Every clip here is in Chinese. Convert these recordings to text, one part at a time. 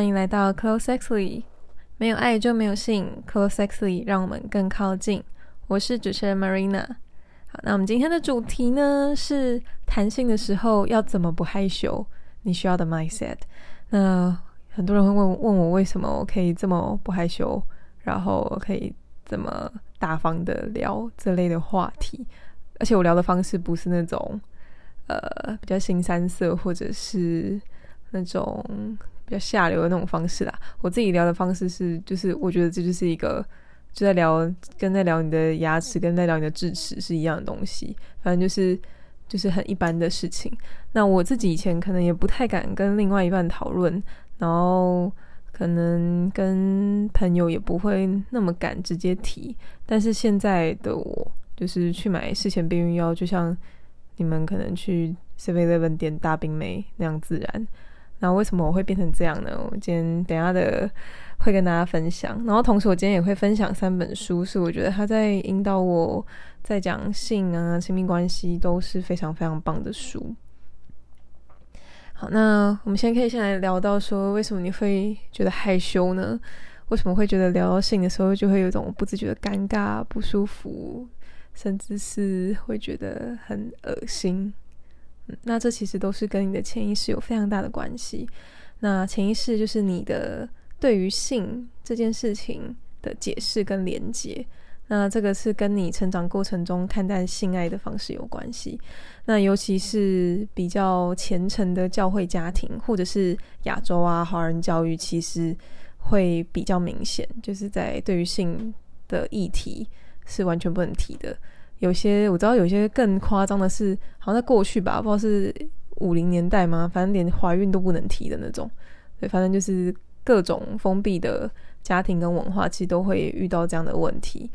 欢迎来到 Close Sexly，没有爱就没有性，Close Sexly 让我们更靠近。我是主持人 Marina。好，那我们今天的主题呢是谈性的时候要怎么不害羞？你需要的 mindset。那很多人会问问我为什么我可以这么不害羞，然后可以这么大方的聊这类的话题，而且我聊的方式不是那种呃比较新三色，或者是那种。比较下流的那种方式啦，我自己聊的方式是，就是我觉得这就是一个就在聊，跟在聊你的牙齿，跟在聊你的智齿是一样的东西，反正就是就是很一般的事情。那我自己以前可能也不太敢跟另外一半讨论，然后可能跟朋友也不会那么敢直接提，但是现在的我就是去买事前避孕药，就像你们可能去 Seven Eleven 点大冰梅那样自然。那为什么我会变成这样呢？我今天等下的会跟大家分享，然后同时我今天也会分享三本书，是我觉得他在引导我在讲性啊、亲密关系都是非常非常棒的书。好，那我们先可以先来聊到说，为什么你会觉得害羞呢？为什么会觉得聊到性的时候就会有一种不自觉的尴尬、不舒服，甚至是会觉得很恶心？那这其实都是跟你的潜意识有非常大的关系。那潜意识就是你的对于性这件事情的解释跟连接。那这个是跟你成长过程中看待性爱的方式有关系。那尤其是比较虔诚的教会家庭，或者是亚洲啊华人教育，其实会比较明显，就是在对于性的议题是完全不能提的。有些我知道，有些更夸张的是，好像在过去吧，不知道是五零年代吗？反正连怀孕都不能提的那种。对，反正就是各种封闭的家庭跟文化，其实都会遇到这样的问题。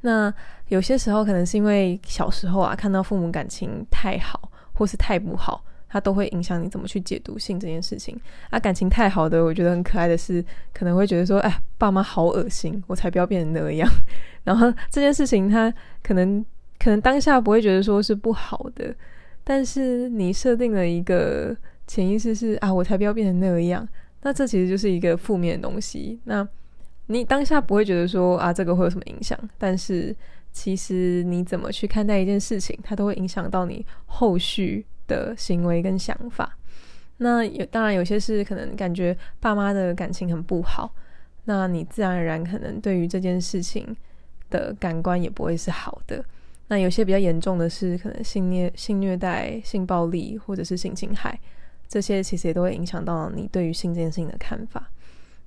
那有些时候可能是因为小时候啊，看到父母感情太好，或是太不好，它都会影响你怎么去解读性这件事情。啊，感情太好的，我觉得很可爱的是，可能会觉得说，哎，爸妈好恶心，我才不要变成那样。然后这件事情，他可能。可能当下不会觉得说是不好的，但是你设定了一个潜意识是啊，我才不要变成那个样，那这其实就是一个负面的东西。那你当下不会觉得说啊，这个会有什么影响？但是其实你怎么去看待一件事情，它都会影响到你后续的行为跟想法。那有当然有些是可能感觉爸妈的感情很不好，那你自然而然可能对于这件事情的感官也不会是好的。那有些比较严重的是，可能性虐、性虐待、性暴力，或者是性侵害，这些其实也都会影响到你对于性这件事情的看法。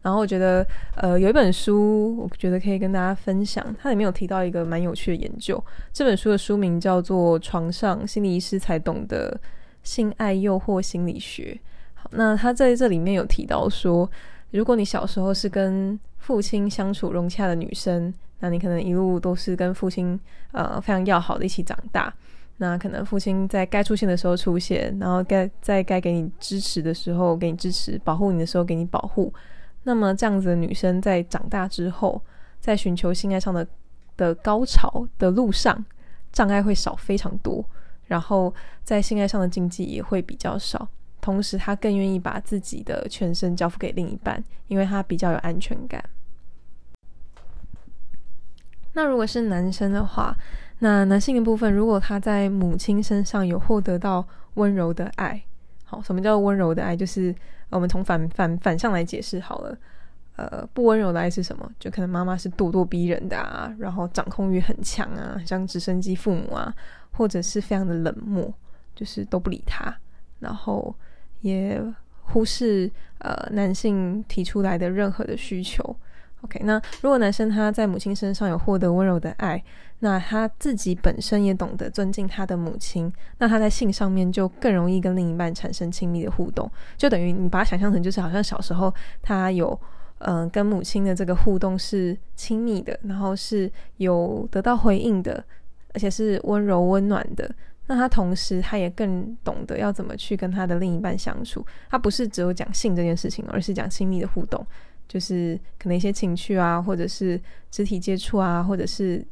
然后我觉得，呃，有一本书，我觉得可以跟大家分享，它里面有提到一个蛮有趣的研究。这本书的书名叫做《床上心理医师才懂得性爱诱惑心理学》。好，那他在这里面有提到说，如果你小时候是跟父亲相处融洽的女生。那你可能一路都是跟父亲呃非常要好的一起长大，那可能父亲在该出现的时候出现，然后该在该给你支持的时候给你支持，保护你的时候给你保护。那么这样子的女生在长大之后，在寻求性爱上的的高潮的路上，障碍会少非常多，然后在性爱上的禁忌也会比较少，同时她更愿意把自己的全身交付给另一半，因为她比较有安全感。那如果是男生的话，那男性的部分，如果他在母亲身上有获得到温柔的爱，好，什么叫温柔的爱？就是我们从反反反向来解释好了。呃，不温柔的爱是什么？就可能妈妈是咄咄逼人的啊，然后掌控欲很强啊，像直升机父母啊，或者是非常的冷漠，就是都不理他，然后也忽视呃男性提出来的任何的需求。OK，那如果男生他在母亲身上有获得温柔的爱，那他自己本身也懂得尊敬他的母亲，那他在性上面就更容易跟另一半产生亲密的互动，就等于你把它想象成就是好像小时候他有嗯跟母亲的这个互动是亲密的，然后是有得到回应的，而且是温柔温暖的，那他同时他也更懂得要怎么去跟他的另一半相处，他不是只有讲性这件事情，而是讲亲密的互动。就是可能一些情趣啊，或者是肢体接触啊，或者是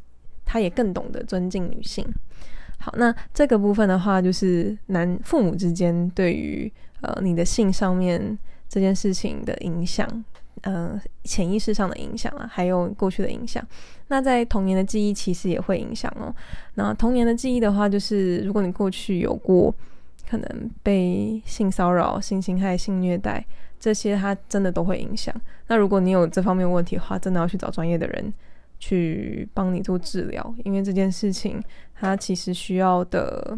他也更懂得尊敬女性。好，那这个部分的话，就是男父母之间对于呃你的性上面这件事情的影响，呃，潜意识上的影响啊，还有过去的影响。那在童年的记忆其实也会影响哦。那童年的记忆的话，就是如果你过去有过可能被性骚扰、性侵害、性虐待这些，它真的都会影响。那如果你有这方面问题的话，真的要去找专业的人去帮你做治疗，因为这件事情它其实需要的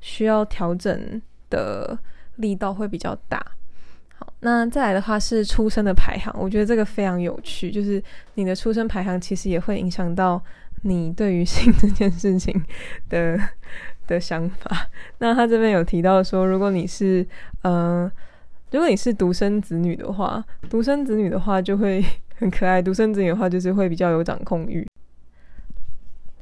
需要调整的力道会比较大。好，那再来的话是出生的排行，我觉得这个非常有趣，就是你的出生排行其实也会影响到你对于性这件事情的的想法。那他这边有提到说，如果你是呃，如果你是独生子女的话，独生子女的话就会 很可爱，独生子女的话就是会比较有掌控欲。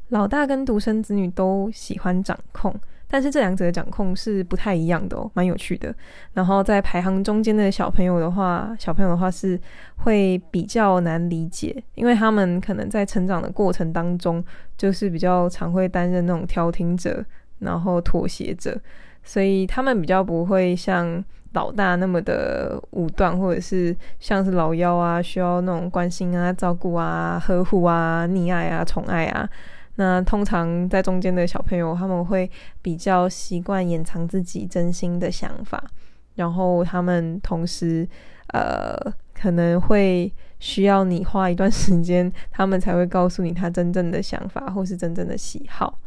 老大跟独生子女都喜欢掌控。但是这两者的掌控是不太一样的哦，蛮有趣的。然后在排行中间的小朋友的话，小朋友的话是会比较难理解，因为他们可能在成长的过程当中，就是比较常会担任那种调停者，然后妥协者，所以他们比较不会像老大那么的武断，或者是像是老幺啊，需要那种关心啊、照顾啊、呵护啊、溺爱啊、宠爱啊。那通常在中间的小朋友，他们会比较习惯掩藏自己真心的想法，然后他们同时，呃，可能会需要你花一段时间，他们才会告诉你他真正的想法或是真正的喜好。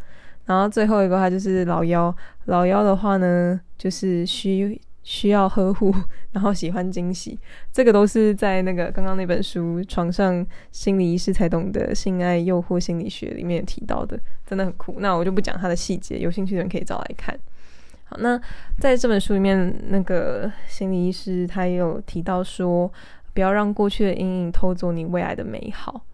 然后最后一个话就是老幺，老幺的话呢，就是需。需要呵护，然后喜欢惊喜，这个都是在那个刚刚那本书《床上心理医师才懂的性爱诱惑心理学》里面提到的，真的很酷。那我就不讲它的细节，有兴趣的人可以找来看。好，那在这本书里面，那个心理医师他也有提到说，不要让过去的阴影偷走你未来的美好。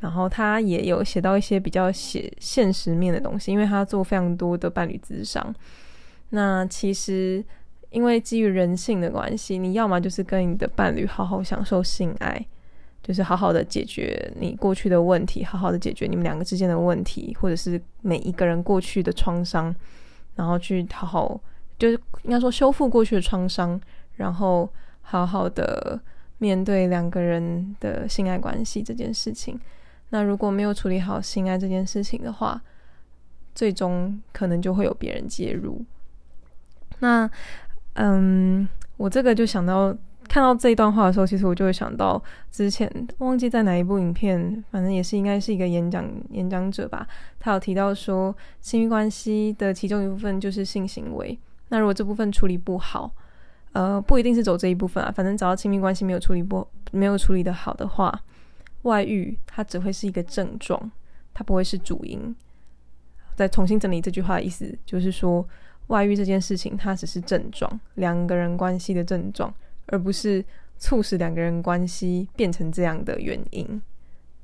然后他也有写到一些比较写现实面的东西，因为他做非常多的伴侣咨商。那其实。因为基于人性的关系，你要么就是跟你的伴侣好好享受性爱，就是好好的解决你过去的问题，好好的解决你们两个之间的问题，或者是每一个人过去的创伤，然后去好好就是应该说修复过去的创伤，然后好好的面对两个人的性爱关系这件事情。那如果没有处理好性爱这件事情的话，最终可能就会有别人介入。那。嗯，我这个就想到看到这一段话的时候，其实我就会想到之前忘记在哪一部影片，反正也是应该是一个演讲演讲者吧，他有提到说，亲密关系的其中一部分就是性行为。那如果这部分处理不好，呃，不一定是走这一部分啊，反正只要亲密关系没有处理不没有处理的好的话，外遇它只会是一个症状，它不会是主因。再重新整理这句话的意思，就是说。外遇这件事情，它只是症状，两个人关系的症状，而不是促使两个人关系变成这样的原因。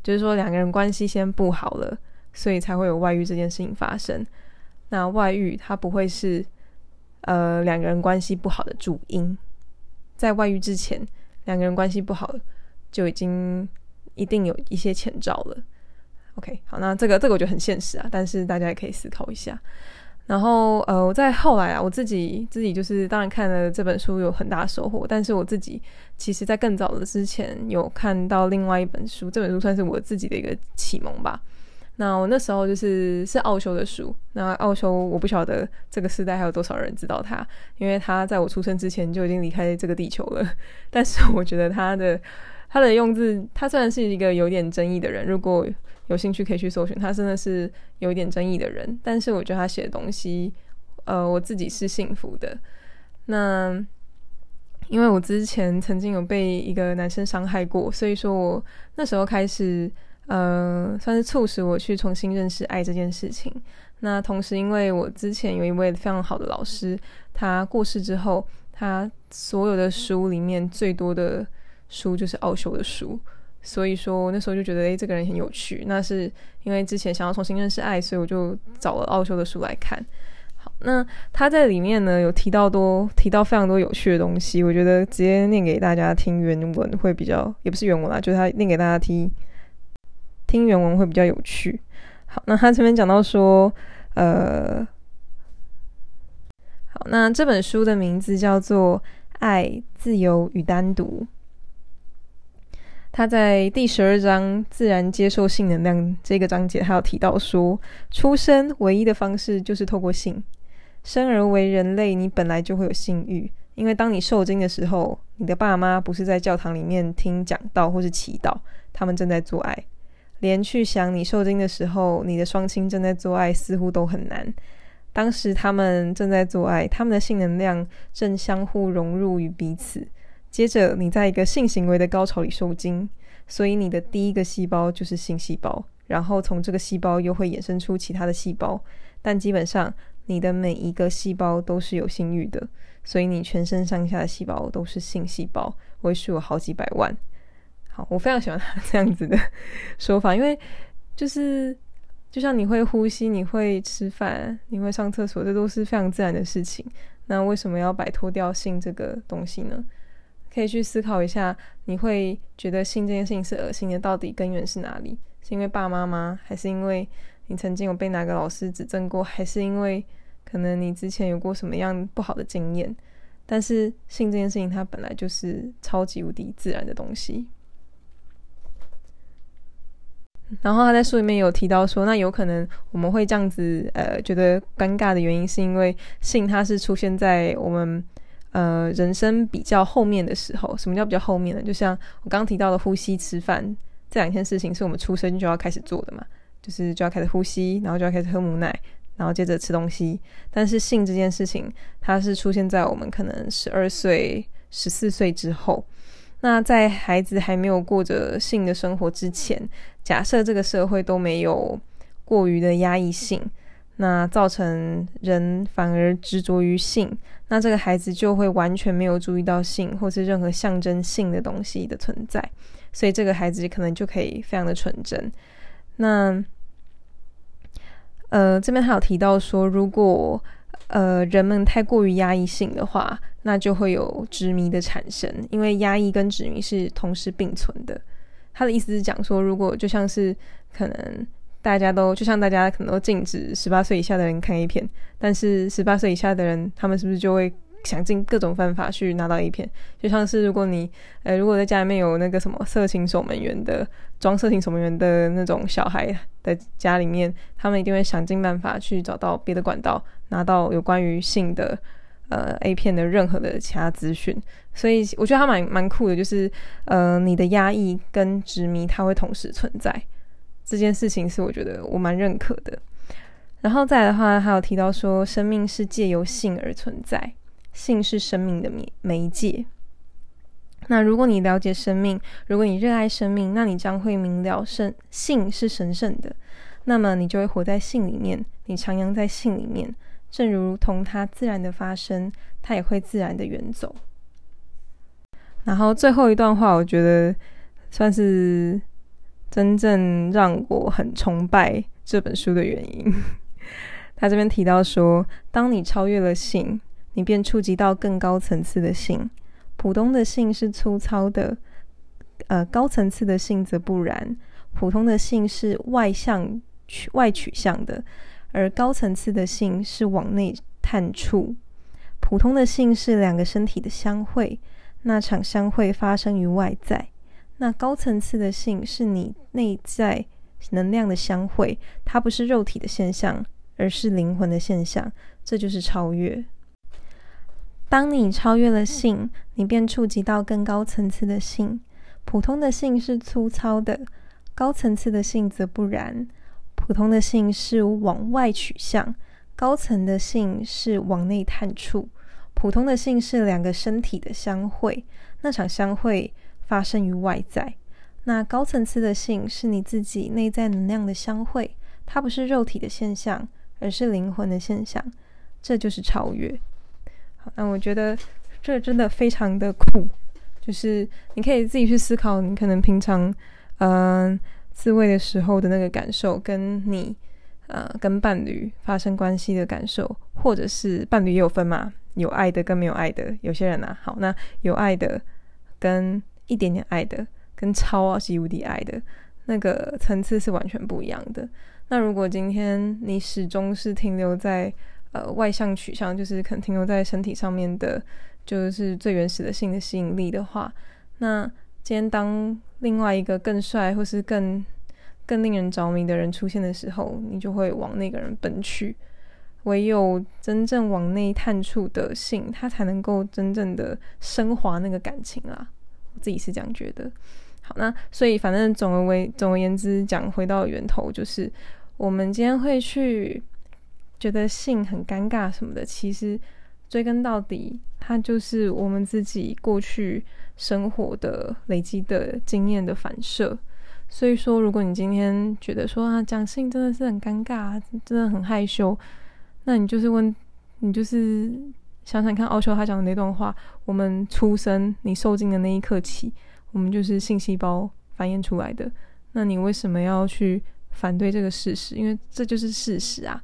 就是说，两个人关系先不好了，所以才会有外遇这件事情发生。那外遇它不会是呃两个人关系不好的主因，在外遇之前，两个人关系不好就已经一定有一些前兆了。OK，好，那这个这个我觉得很现实啊，但是大家也可以思考一下。然后，呃，我在后来啊，我自己自己就是当然看了这本书有很大收获，但是我自己其实在更早的之前有看到另外一本书，这本书算是我自己的一个启蒙吧。那我那时候就是是奥修的书，那奥修我不晓得这个时代还有多少人知道他，因为他在我出生之前就已经离开这个地球了。但是我觉得他的他的用字，他虽然是一个有点争议的人，如果有兴趣可以去搜寻，他真的是有点争议的人，但是我觉得他写的东西，呃，我自己是幸福的。那因为我之前曾经有被一个男生伤害过，所以说我那时候开始，呃，算是促使我去重新认识爱这件事情。那同时，因为我之前有一位非常好的老师，他过世之后，他所有的书里面最多的书就是奥修的书。所以说那时候就觉得，诶，这个人很有趣。那是因为之前想要重新认识爱，所以我就找了奥修的书来看。好，那他在里面呢有提到多提到非常多有趣的东西，我觉得直接念给大家听原文会比较，也不是原文啦，就是他念给大家听，听原文会比较有趣。好，那他这边讲到说，呃，好，那这本书的名字叫做。爱、自由与单独。他在第十二章“自然接受性能量”这个章节，还有提到说，出生唯一的方式就是透过性。生而为人类，你本来就会有性欲，因为当你受精的时候，你的爸妈不是在教堂里面听讲道或是祈祷，他们正在做爱。连去想你受精的时候，你的双亲正在做爱，似乎都很难。当时他们正在做爱，他们的性能量正相互融入于彼此。接着，你在一个性行为的高潮里受精，所以你的第一个细胞就是性细胞，然后从这个细胞又会衍生出其他的细胞，但基本上你的每一个细胞都是有性欲的，所以你全身上下的细胞都是性细胞，为数有好几百万。好，我非常喜欢他这样子的说法，因为就是就像你会呼吸、你会吃饭、你会上厕所，这都是非常自然的事情。那为什么要摆脱掉性这个东西呢？可以去思考一下，你会觉得性这件事情是恶心的，到底根源是哪里？是因为爸妈吗？还是因为你曾经有被哪个老师指正过？还是因为可能你之前有过什么样不好的经验？但是性这件事情，它本来就是超级无敌自然的东西。然后他在书里面有提到说，那有可能我们会这样子，呃，觉得尴尬的原因，是因为性它是出现在我们。呃，人生比较后面的时候，什么叫比较后面呢？就像我刚刚提到的呼吸、吃饭这两件事情，是我们出生就要开始做的嘛，就是就要开始呼吸，然后就要开始喝母奶，然后接着吃东西。但是性这件事情，它是出现在我们可能十二岁、十四岁之后。那在孩子还没有过着性的生活之前，假设这个社会都没有过于的压抑性。那造成人反而执着于性，那这个孩子就会完全没有注意到性，或是任何象征性的东西的存在，所以这个孩子可能就可以非常的纯真。那，呃，这边还有提到说，如果呃人们太过于压抑性的话，那就会有执迷的产生，因为压抑跟执迷是同时并存的。他的意思是讲说，如果就像是可能。大家都就像大家可能都禁止十八岁以下的人看 A 片，但是十八岁以下的人，他们是不是就会想尽各种方法去拿到 A 片？就像是如果你呃，如果在家里面有那个什么色情守门员的装色情守门员的那种小孩的家里面，他们一定会想尽办法去找到别的管道，拿到有关于性的呃 A 片的任何的其他资讯。所以我觉得他蛮蛮酷的，就是呃，你的压抑跟执迷，它会同时存在。这件事情是我觉得我蛮认可的，然后再来的话，还有提到说，生命是借由性而存在，性是生命的媒媒介。那如果你了解生命，如果你热爱生命，那你将会明了圣性是神圣的，那么你就会活在性里面，你徜徉在性里面，正如同它自然的发生，它也会自然的远走。然后最后一段话，我觉得算是。真正让我很崇拜这本书的原因，他这边提到说，当你超越了性，你便触及到更高层次的性。普通的性是粗糙的，呃，高层次的性则不然。普通的性是外向取外取向的，而高层次的性是往内探触。普通的性是两个身体的相会，那场相会发生于外在。那高层次的性是你内在能量的相会，它不是肉体的现象，而是灵魂的现象。这就是超越。当你超越了性，你便触及到更高层次的性。普通的性是粗糙的，高层次的性则不然。普通的性是往外取向，高层的性是往内探触。普通的性是两个身体的相会，那场相会。发生于外在，那高层次的性是你自己内在能量的相会，它不是肉体的现象，而是灵魂的现象，这就是超越。好，那我觉得这真的非常的酷，就是你可以自己去思考，你可能平常嗯自慰的时候的那个感受，跟你呃跟伴侣发生关系的感受，或者是伴侣也有分嘛，有爱的跟没有爱的，有些人啊，好，那有爱的跟一点点爱的跟超级无敌爱的那个层次是完全不一样的。那如果今天你始终是停留在呃外向取向，就是可能停留在身体上面的就是最原始的性的吸引力的话，那今天当另外一个更帅或是更更令人着迷的人出现的时候，你就会往那个人奔去。唯有真正往内探触的性，它才能够真正的升华那个感情啦。自己是这样觉得。好，那所以反正总而为总而言之讲，回到源头，就是我们今天会去觉得性很尴尬什么的，其实追根到底，它就是我们自己过去生活的累积的经验的反射。所以说，如果你今天觉得说啊讲性真的是很尴尬，真的很害羞。那你就是问，你就是想想看，奥修他讲的那段话：我们出生，你受精的那一刻起，我们就是性细胞繁衍出来的。那你为什么要去反对这个事实？因为这就是事实啊。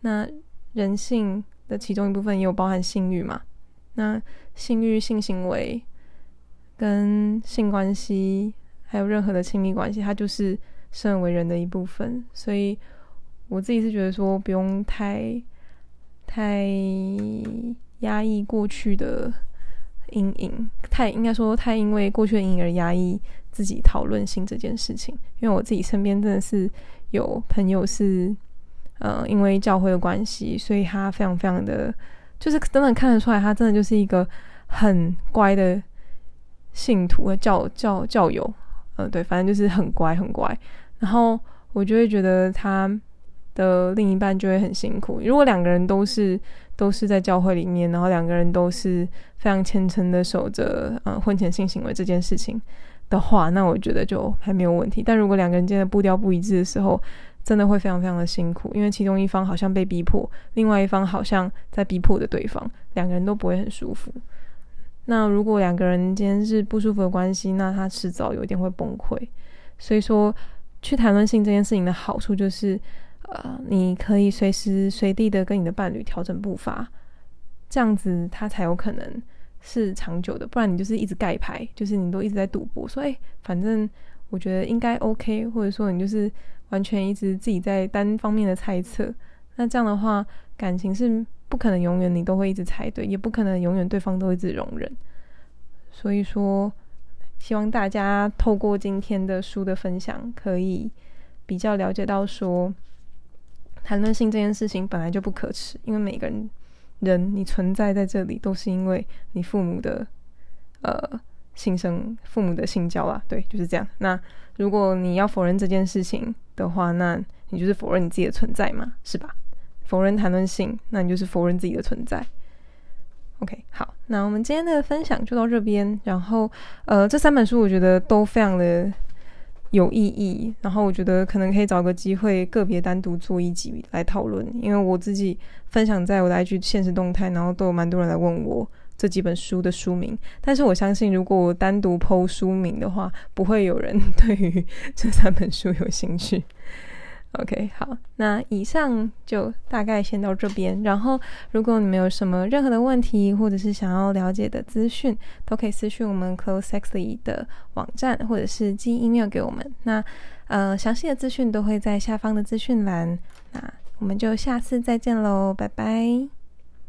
那人性的其中一部分也有包含性欲嘛？那性欲、性行为跟性关系，还有任何的亲密关系，它就是生为人的一部分。所以我自己是觉得说，不用太。太压抑过去的阴影，太应该说太因为过去的阴影而压抑自己讨论性这件事情。因为我自己身边真的是有朋友是，呃，因为教会的关系，所以他非常非常的，就是真的看得出来，他真的就是一个很乖的信徒和教教教友。嗯，对，反正就是很乖很乖。然后我就会觉得他。的另一半就会很辛苦。如果两个人都是都是在教会里面，然后两个人都是非常虔诚的守着嗯婚前性行为这件事情的话，那我觉得就还没有问题。但如果两个人间的步调不一致的时候，真的会非常非常的辛苦，因为其中一方好像被逼迫，另外一方好像在逼迫的对方，两个人都不会很舒服。那如果两个人今天是不舒服的关系，那他迟早有一点会崩溃。所以说，去谈论性这件事情的好处就是。呃，你可以随时随地的跟你的伴侣调整步伐，这样子他才有可能是长久的。不然你就是一直盖牌，就是你都一直在赌博，说哎，反正我觉得应该 OK，或者说你就是完全一直自己在单方面的猜测。那这样的话，感情是不可能永远你都会一直猜对，也不可能永远对方都一直容忍。所以说，希望大家透过今天的书的分享，可以比较了解到说。谈论性这件事情本来就不可耻，因为每个人人你存在在这里，都是因为你父母的呃性生父母的性交啊，对，就是这样。那如果你要否认这件事情的话，那你就是否认你自己的存在嘛，是吧？否认谈论性，那你就是否认自己的存在。OK，好，那我们今天的分享就到这边。然后呃，这三本书我觉得都非常的。有意义，然后我觉得可能可以找个机会个别单独做一集来讨论，因为我自己分享在我的 IG 现实动态，然后都有蛮多人来问我这几本书的书名，但是我相信如果我单独剖书名的话，不会有人 对于这三本书有兴趣。OK，好，那以上就大概先到这边。然后，如果你们有什么任何的问题，或者是想要了解的资讯，都可以私讯我们 Close Sexy 的网站，或者是寄 email 给我们。那呃，详细的资讯都会在下方的资讯栏。那我们就下次再见喽，拜拜。